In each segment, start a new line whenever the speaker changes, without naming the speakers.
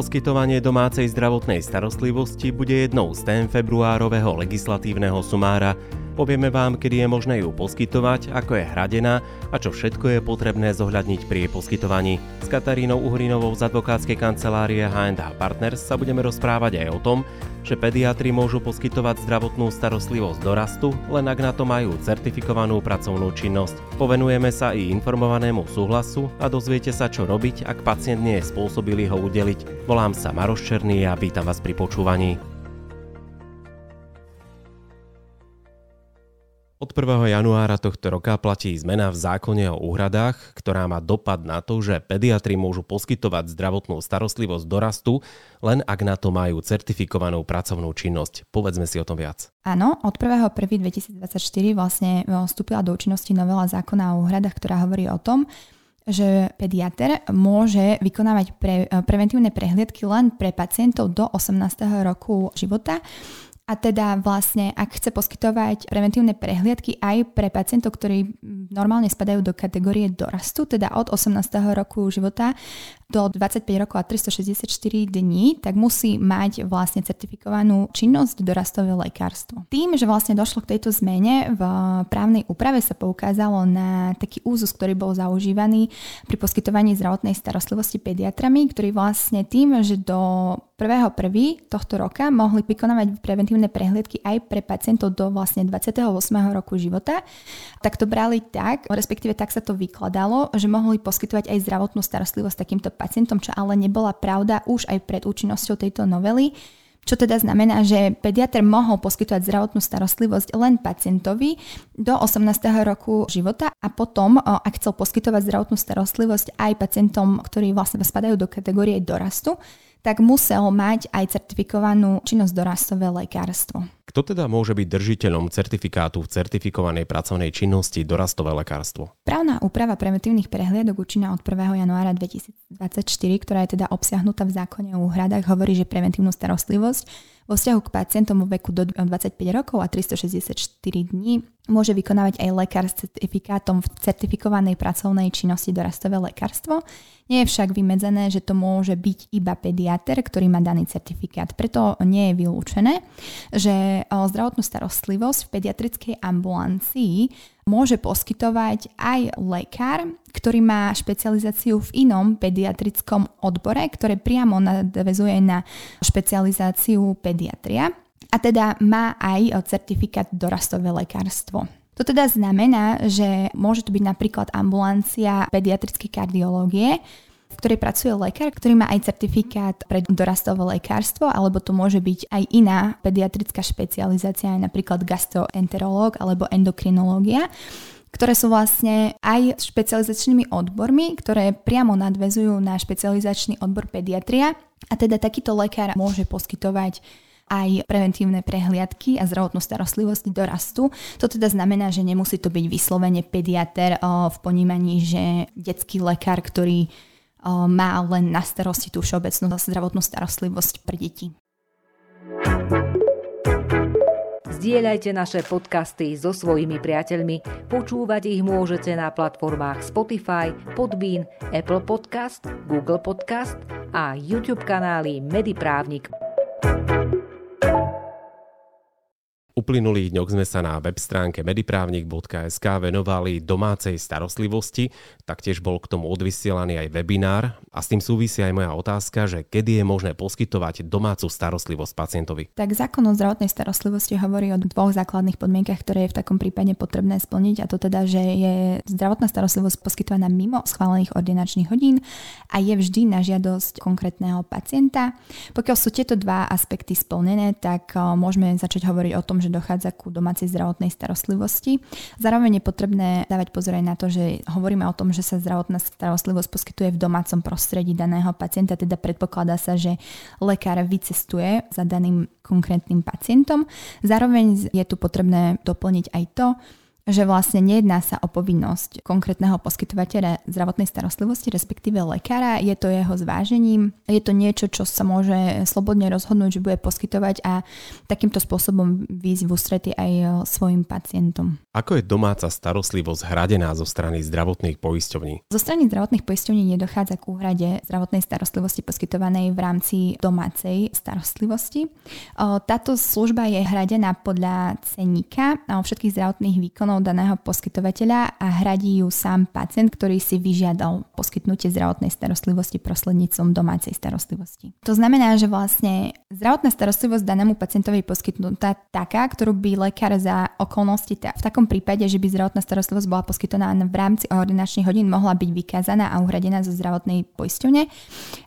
Poskytovanie domácej zdravotnej starostlivosti bude jednou z tém februárového legislatívneho sumára. Povieme vám, kedy je možné ju poskytovať, ako je hradená a čo všetko je potrebné zohľadniť pri jej poskytovaní. S Katarínou Uhrinovou z advokátskej kancelárie H&H Partners sa budeme rozprávať aj o tom, že pediatri môžu poskytovať zdravotnú starostlivosť dorastu, len ak na to majú certifikovanú pracovnú činnosť. Povenujeme sa i informovanému súhlasu a dozviete sa, čo robiť, ak pacient nie je spôsobilý ho udeliť. Volám sa Maroš Černý a vítam vás pri počúvaní. Od 1. januára tohto roka platí zmena v zákone o úhradách, ktorá má dopad na to, že pediatri môžu poskytovať zdravotnú starostlivosť dorastu, len ak na to majú certifikovanú pracovnú činnosť. Povedzme si o tom viac.
Áno, od 1.1.2024 vlastne e, vstúpila do účinnosti novela zákona o úhradách, ktorá hovorí o tom, že pediater môže vykonávať pre, e, preventívne prehliadky len pre pacientov do 18. roku života a teda vlastne, ak chce poskytovať preventívne prehliadky aj pre pacientov, ktorí normálne spadajú do kategórie dorastu, teda od 18. roku života do 25 rokov a 364 dní, tak musí mať vlastne certifikovanú činnosť dorastové lekárstvo. Tým, že vlastne došlo k tejto zmene v právnej úprave sa poukázalo na taký úzus, ktorý bol zaužívaný pri poskytovaní zdravotnej starostlivosti pediatrami, ktorý vlastne tým, že do 1.1. tohto roka mohli vykonávať preventívne prehliadky aj pre pacientov do vlastne 28. roku života, tak to brali tak, respektíve tak sa to vykladalo, že mohli poskytovať aj zdravotnú starostlivosť takýmto pacientom, čo ale nebola pravda už aj pred účinnosťou tejto novely. Čo teda znamená, že pediatr mohol poskytovať zdravotnú starostlivosť len pacientovi do 18. roku života a potom, ak chcel poskytovať zdravotnú starostlivosť aj pacientom, ktorí vlastne spadajú do kategórie dorastu, tak musel mať aj certifikovanú činnosť dorastové lekárstvo.
Kto teda môže byť držiteľom certifikátu v certifikovanej pracovnej činnosti dorastové lekárstvo?
Právna úprava preventívnych prehliadok účinná od 1. januára 2024, ktorá je teda obsiahnutá v zákone o úhradách, hovorí, že preventívnu starostlivosť vo vzťahu k pacientom vo veku do 25 rokov a 364 dní môže vykonávať aj lekár s certifikátom v certifikovanej pracovnej činnosti dorastové lekárstvo. Nie je však vymedzené, že to môže byť iba pediater, ktorý má daný certifikát. Preto nie je vylúčené, že zdravotnú starostlivosť v pediatrickej ambulancii môže poskytovať aj lekár, ktorý má špecializáciu v inom pediatrickom odbore, ktoré priamo nadvezuje na špecializáciu pediatria a teda má aj certifikát dorastové lekárstvo. To teda znamená, že môže to byť napríklad ambulancia pediatrickej kardiológie, v ktorej pracuje lekár, ktorý má aj certifikát pre dorastové lekárstvo, alebo to môže byť aj iná pediatrická špecializácia, napríklad gastroenterológ alebo endokrinológia ktoré sú vlastne aj špecializačnými odbormi, ktoré priamo nadvezujú na špecializačný odbor pediatria a teda takýto lekár môže poskytovať aj preventívne prehliadky a zdravotnú starostlivosť dorastu. To teda znamená, že nemusí to byť vyslovene pediater v ponímaní, že detský lekár, ktorý má len na starosti tú všeobecnú zdravotnú starostlivosť pre deti.
Zdieľajte naše podcasty so svojimi priateľmi. Počúvať ich môžete na platformách Spotify, Podbean, Apple Podcast, Google Podcast a YouTube kanály Mediprávnik
uplynulých dňoch sme sa na web stránke mediprávnik.sk venovali domácej starostlivosti, taktiež bol k tomu odvysielaný aj webinár a s tým súvisí aj moja otázka, že kedy je možné poskytovať domácu starostlivosť pacientovi.
Tak zákon o zdravotnej starostlivosti hovorí o dvoch základných podmienkach, ktoré je v takom prípade potrebné splniť a to teda, že je zdravotná starostlivosť poskytovaná mimo schválených ordinačných hodín a je vždy na žiadosť konkrétneho pacienta. Pokiaľ sú tieto dva aspekty splnené, tak môžeme začať hovoriť o tom, že dochádza ku domácej zdravotnej starostlivosti. Zároveň je potrebné dávať pozor aj na to, že hovoríme o tom, že sa zdravotná starostlivosť poskytuje v domácom prostredí daného pacienta, teda predpokladá sa, že lekár vycestuje za daným konkrétnym pacientom. Zároveň je tu potrebné doplniť aj to, že vlastne nejedná sa o povinnosť konkrétneho poskytovateľa zdravotnej starostlivosti, respektíve lekára, je to jeho zvážením, je to niečo, čo sa môže slobodne rozhodnúť, že bude poskytovať a takýmto spôsobom výjsť v ústrety aj svojim pacientom.
Ako je domáca starostlivosť hradená zo strany zdravotných poisťovní?
Zo strany zdravotných poisťovní nedochádza k úhrade zdravotnej starostlivosti poskytovanej v rámci domácej starostlivosti. Táto služba je hradená podľa ceníka všetkých zdravotných výkonov daného poskytovateľa a hradí ju sám pacient, ktorý si vyžiadal poskytnutie zdravotnej starostlivosti prostredníctvom domácej starostlivosti. To znamená, že vlastne zdravotná starostlivosť danému pacientovi poskytnutá taká, ktorú by lekár za okolnosti v takom prípade, že by zdravotná starostlivosť bola poskytovaná v rámci ordinačných hodín, mohla byť vykázaná a uhradená zo zdravotnej poisťovne.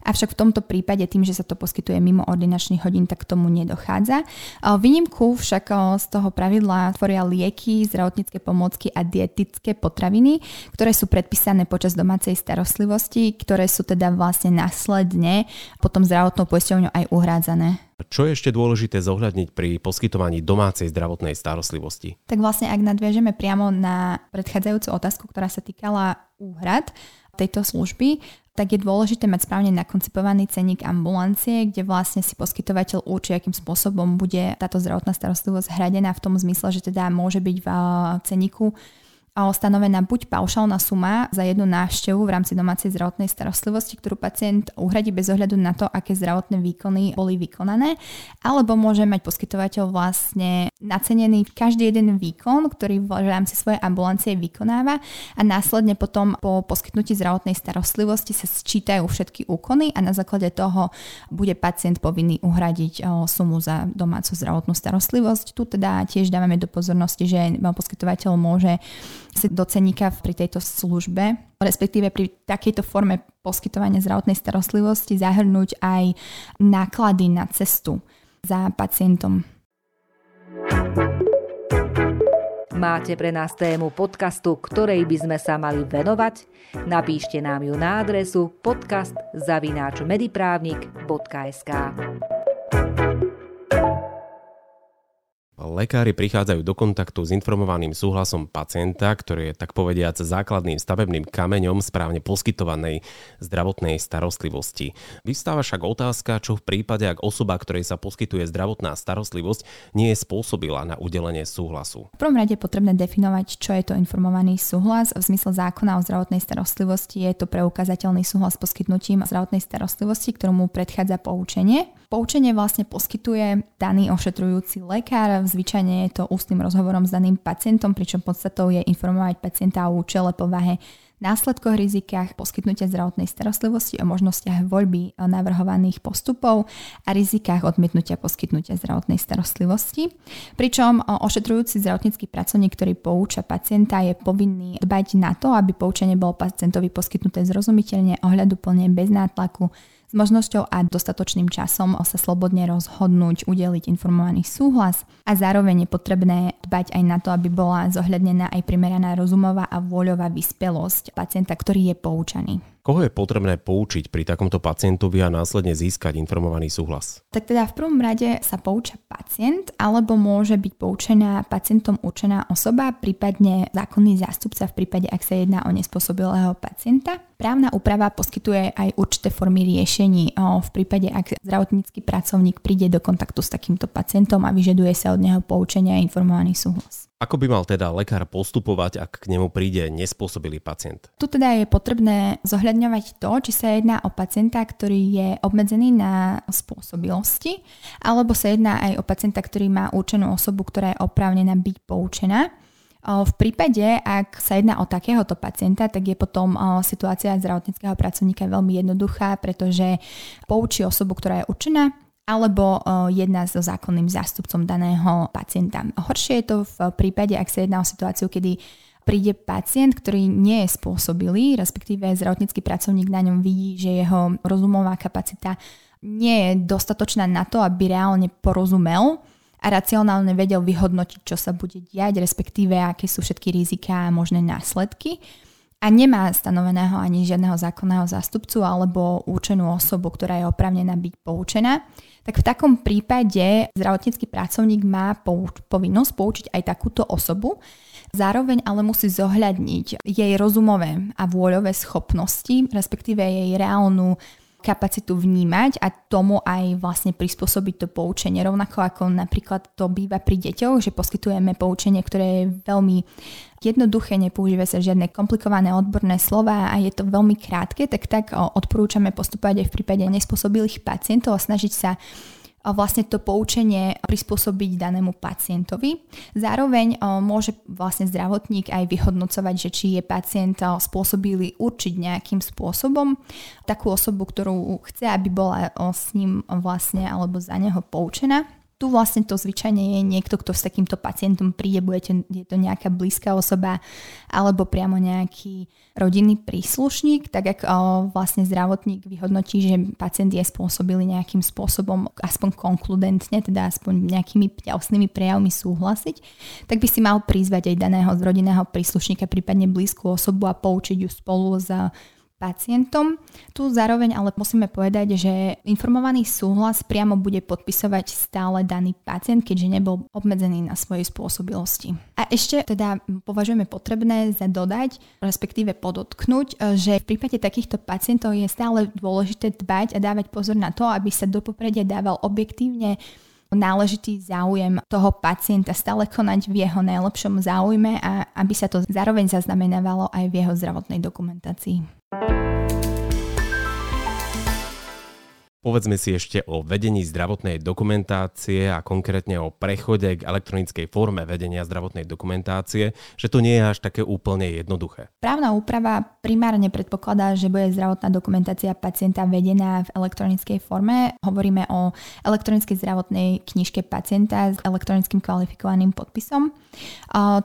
Avšak v tomto prípade tým, že sa to poskytuje mimo ordinačných hodín, tak tomu nedochádza. Výnimku však z toho pravidla tvoria lieky, zdravotnícke pomôcky a dietické potraviny, ktoré sú predpísané počas domácej starostlivosti, ktoré sú teda vlastne následne potom zdravotnou poisťovňou aj uhrádzané.
Čo je ešte dôležité zohľadniť pri poskytovaní domácej zdravotnej starostlivosti?
Tak vlastne, ak nadviažeme priamo na predchádzajúcu otázku, ktorá sa týkala úhrad tejto služby, tak je dôležité mať správne nakoncipovaný cenník ambulancie, kde vlastne si poskytovateľ určí, akým spôsobom bude táto zdravotná starostlivosť hradená v tom zmysle, že teda môže byť v cenníku stanovená buď paušálna suma za jednu návštevu v rámci domácej zdravotnej starostlivosti, ktorú pacient uhradí bez ohľadu na to, aké zdravotné výkony boli vykonané, alebo môže mať poskytovateľ vlastne nacenený každý jeden výkon, ktorý v rámci svojej ambulancie vykonáva a následne potom po poskytnutí zdravotnej starostlivosti sa sčítajú všetky úkony a na základe toho bude pacient povinný uhradiť sumu za domácu zdravotnú starostlivosť. Tu teda tiež dávame do pozornosti, že poskytovateľ môže si do ceníka pri tejto službe, respektíve pri takejto forme poskytovania zdravotnej starostlivosti zahrnúť aj náklady na cestu za pacientom.
Máte pre nás tému podcastu, ktorej by sme sa mali venovať? Napíšte nám ju na adresu podcast.mediprávnik.sk
Lekári prichádzajú do kontaktu s informovaným súhlasom pacienta, ktorý je tak povediac základným stavebným kameňom správne poskytovanej zdravotnej starostlivosti. Vystáva však otázka, čo v prípade, ak osoba, ktorej sa poskytuje zdravotná starostlivosť, nie je spôsobila na udelenie súhlasu.
V prvom rade je potrebné definovať, čo je to informovaný súhlas. V zmysle zákona o zdravotnej starostlivosti je to preukázateľný súhlas s poskytnutím zdravotnej starostlivosti, ktorému predchádza poučenie. Poučenie vlastne poskytuje daný ošetrujúci lekár, zvyčajne je to ústnym rozhovorom s daným pacientom, pričom podstatou je informovať pacienta o účele, povahe, následkoch, rizikách poskytnutia zdravotnej starostlivosti, o možnostiach voľby navrhovaných postupov a rizikách odmietnutia poskytnutia zdravotnej starostlivosti. Pričom ošetrujúci zdravotnícky pracovník, ktorý pouča pacienta, je povinný dbať na to, aby poučenie bolo pacientovi poskytnuté zrozumiteľne, ohľaduplne, bez nátlaku, s možnosťou a dostatočným časom sa slobodne rozhodnúť udeliť informovaný súhlas a zároveň je potrebné dbať aj na to, aby bola zohľadnená aj primeraná rozumová a vôľová vyspelosť pacienta, ktorý je poučaný.
Koho je potrebné poučiť pri takomto pacientovi a následne získať informovaný súhlas?
Tak teda v prvom rade sa pouča pacient, alebo môže byť poučená pacientom určená osoba, prípadne zákonný zástupca v prípade, ak sa jedná o nespôsobilého pacienta. Právna úprava poskytuje aj určité formy riešení v prípade, ak zdravotnícky pracovník príde do kontaktu s takýmto pacientom a vyžaduje sa od neho poučenia a informovaný súhlas.
Ako by mal teda lekár postupovať, ak k nemu príde nespôsobilý pacient?
Tu teda je potrebné zohľadňovať to, či sa jedná o pacienta, ktorý je obmedzený na spôsobilosti, alebo sa jedná aj o pacienta, ktorý má určenú osobu, ktorá je oprávnená byť poučená. V prípade, ak sa jedná o takéhoto pacienta, tak je potom situácia zdravotníckého pracovníka veľmi jednoduchá, pretože poučí osobu, ktorá je určená, alebo jedna so zákonným zástupcom daného pacienta. Horšie je to v prípade, ak sa jedná o situáciu, kedy príde pacient, ktorý nie je spôsobilý, respektíve zdravotnícky pracovník na ňom vidí, že jeho rozumová kapacita nie je dostatočná na to, aby reálne porozumel a racionálne vedel vyhodnotiť, čo sa bude diať, respektíve aké sú všetky riziká a možné následky a nemá stanoveného ani žiadneho zákonného zástupcu alebo určenú osobu, ktorá je oprávnená byť poučená, tak v takom prípade zdravotnícky pracovník má povinnosť poučiť aj takúto osobu, Zároveň ale musí zohľadniť jej rozumové a vôľové schopnosti, respektíve jej reálnu kapacitu vnímať a tomu aj vlastne prispôsobiť to poučenie. Rovnako ako napríklad to býva pri deťoch, že poskytujeme poučenie, ktoré je veľmi jednoduché, nepoužíva sa žiadne komplikované odborné slova a je to veľmi krátke, tak tak odporúčame postupovať aj v prípade nespôsobilých pacientov a snažiť sa vlastne to poučenie prispôsobiť danému pacientovi. Zároveň môže vlastne zdravotník aj vyhodnocovať, že či je pacient spôsobilý určiť nejakým spôsobom takú osobu, ktorú chce, aby bola s ním vlastne alebo za neho poučená tu vlastne to zvyčajne je niekto, kto s takýmto pacientom príde, budete, je to nejaká blízka osoba alebo priamo nejaký rodinný príslušník, tak ak o, vlastne zdravotník vyhodnotí, že pacient je spôsobilý nejakým spôsobom, aspoň konkludentne, teda aspoň nejakými ťausnými prejavmi súhlasiť, tak by si mal prizvať aj daného z rodinného príslušníka, prípadne blízku osobu a poučiť ju spolu s pacientom. Tu zároveň ale musíme povedať, že informovaný súhlas priamo bude podpisovať stále daný pacient, keďže nebol obmedzený na svojej spôsobilosti. A ešte teda považujeme potrebné za dodať, respektíve podotknúť, že v prípade takýchto pacientov je stále dôležité dbať a dávať pozor na to, aby sa do popredia dával objektívne náležitý záujem toho pacienta stále konať v jeho najlepšom záujme a aby sa to zároveň zaznamenávalo aj v jeho zdravotnej dokumentácii.
Povedzme si ešte o vedení zdravotnej dokumentácie a konkrétne o prechode k elektronickej forme vedenia zdravotnej dokumentácie, že to nie je až také úplne jednoduché.
Právna úprava primárne predpokladá, že bude zdravotná dokumentácia pacienta vedená v elektronickej forme. Hovoríme o elektronickej zdravotnej knižke pacienta s elektronickým kvalifikovaným podpisom.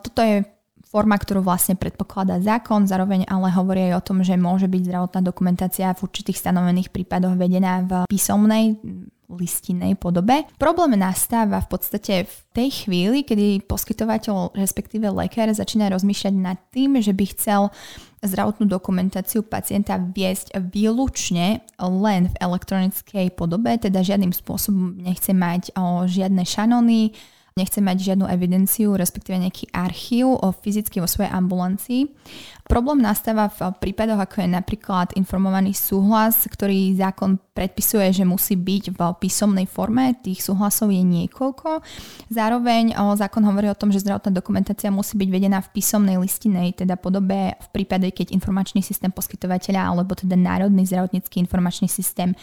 Toto je forma, ktorú vlastne predpokladá zákon, zároveň ale hovorí aj o tom, že môže byť zdravotná dokumentácia v určitých stanovených prípadoch vedená v písomnej listinnej podobe. Problém nastáva v podstate v tej chvíli, kedy poskytovateľ, respektíve lekár, začína rozmýšľať nad tým, že by chcel zdravotnú dokumentáciu pacienta viesť výlučne len v elektronickej podobe, teda žiadnym spôsobom nechce mať o žiadne šanony, nechce mať žiadnu evidenciu, respektíve nejaký archív o fyzicky vo svojej ambulancii. Problém nastáva v prípadoch, ako je napríklad informovaný súhlas, ktorý zákon predpisuje, že musí byť v písomnej forme. Tých súhlasov je niekoľko. Zároveň zákon hovorí o tom, že zdravotná dokumentácia musí byť vedená v písomnej listinej, teda podobe v prípade, keď informačný systém poskytovateľa alebo teda Národný zdravotnícky informačný systém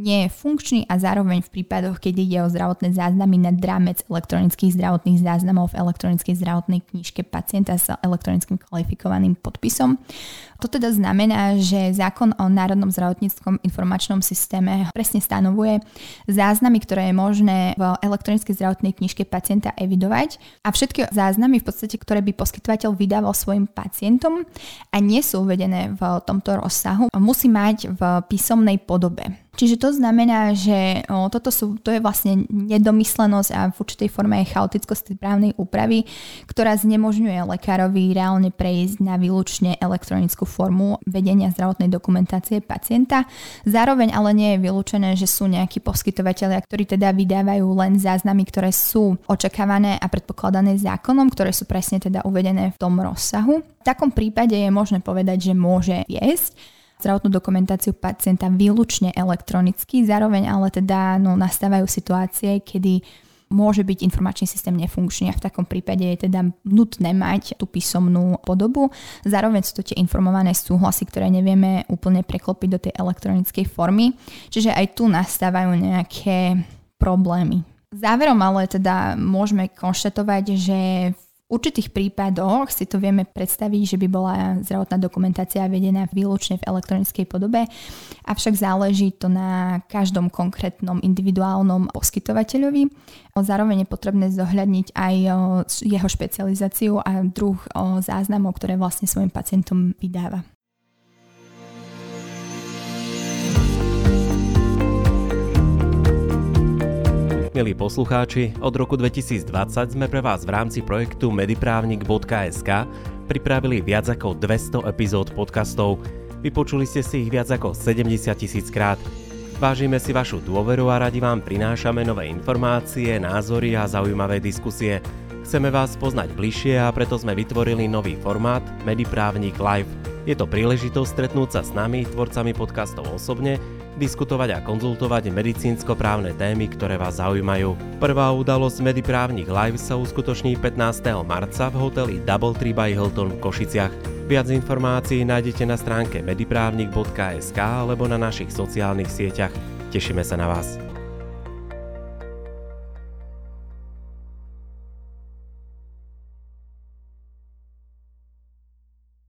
nie je funkčný a zároveň v prípadoch, keď ide o zdravotné záznamy na drámec elektronických zdravotných záznamov v elektronickej zdravotnej knižke pacienta s elektronickým kvalifikovaným podpisom. To teda znamená, že zákon o Národnom zdravotníckom informačnom systéme presne stanovuje záznamy, ktoré je možné v elektronickej zdravotnej knižke pacienta evidovať a všetky záznamy v podstate, ktoré by poskytovateľ vydával svojim pacientom a nie sú uvedené v tomto rozsahu, musí mať v písomnej podobe. Čiže to znamená, že o, toto sú, to je vlastne nedomyslenosť a v určitej forme aj chaotickosť právnej úpravy, ktorá znemožňuje lekárovi reálne prejsť na výlučne elektronickú formu vedenia zdravotnej dokumentácie pacienta. Zároveň ale nie je vylúčené, že sú nejakí poskytovateľia, ktorí teda vydávajú len záznamy, ktoré sú očakávané a predpokladané zákonom, ktoré sú presne teda uvedené v tom rozsahu. V takom prípade je možné povedať, že môže viesť zdravotnú dokumentáciu pacienta výlučne elektronicky, zároveň ale teda no, nastávajú situácie, kedy môže byť informačný systém nefunkčný a v takom prípade je teda nutné mať tú písomnú podobu. Zároveň sú to tie informované súhlasy, ktoré nevieme úplne preklopiť do tej elektronickej formy. Čiže aj tu nastávajú nejaké problémy. Záverom ale teda môžeme konštatovať, že v určitých prípadoch si to vieme predstaviť, že by bola zdravotná dokumentácia vedená výlučne v elektronickej podobe, avšak záleží to na každom konkrétnom individuálnom poskytovateľovi. Zároveň je potrebné zohľadniť aj jeho špecializáciu a druh záznamov, ktoré vlastne svojim pacientom vydáva.
Milí poslucháči, od roku 2020 sme pre vás v rámci projektu mediprávnik.sk pripravili viac ako 200 epizód podcastov. Vypočuli ste si ich viac ako 70 tisíc krát. Vážime si vašu dôveru a radi vám prinášame nové informácie, názory a zaujímavé diskusie. Chceme vás poznať bližšie a preto sme vytvorili nový formát Mediprávnik Live. Je to príležitosť stretnúť sa s nami, tvorcami podcastov osobne, diskutovať a konzultovať medicínsko-právne témy, ktoré vás zaujímajú. Prvá udalosť Mediprávnik Live sa uskutoční 15. marca v hoteli Double Tree by Hilton v Košiciach. Viac informácií nájdete na stránke mediprávnik.sk alebo na našich sociálnych sieťach. Tešíme sa na vás.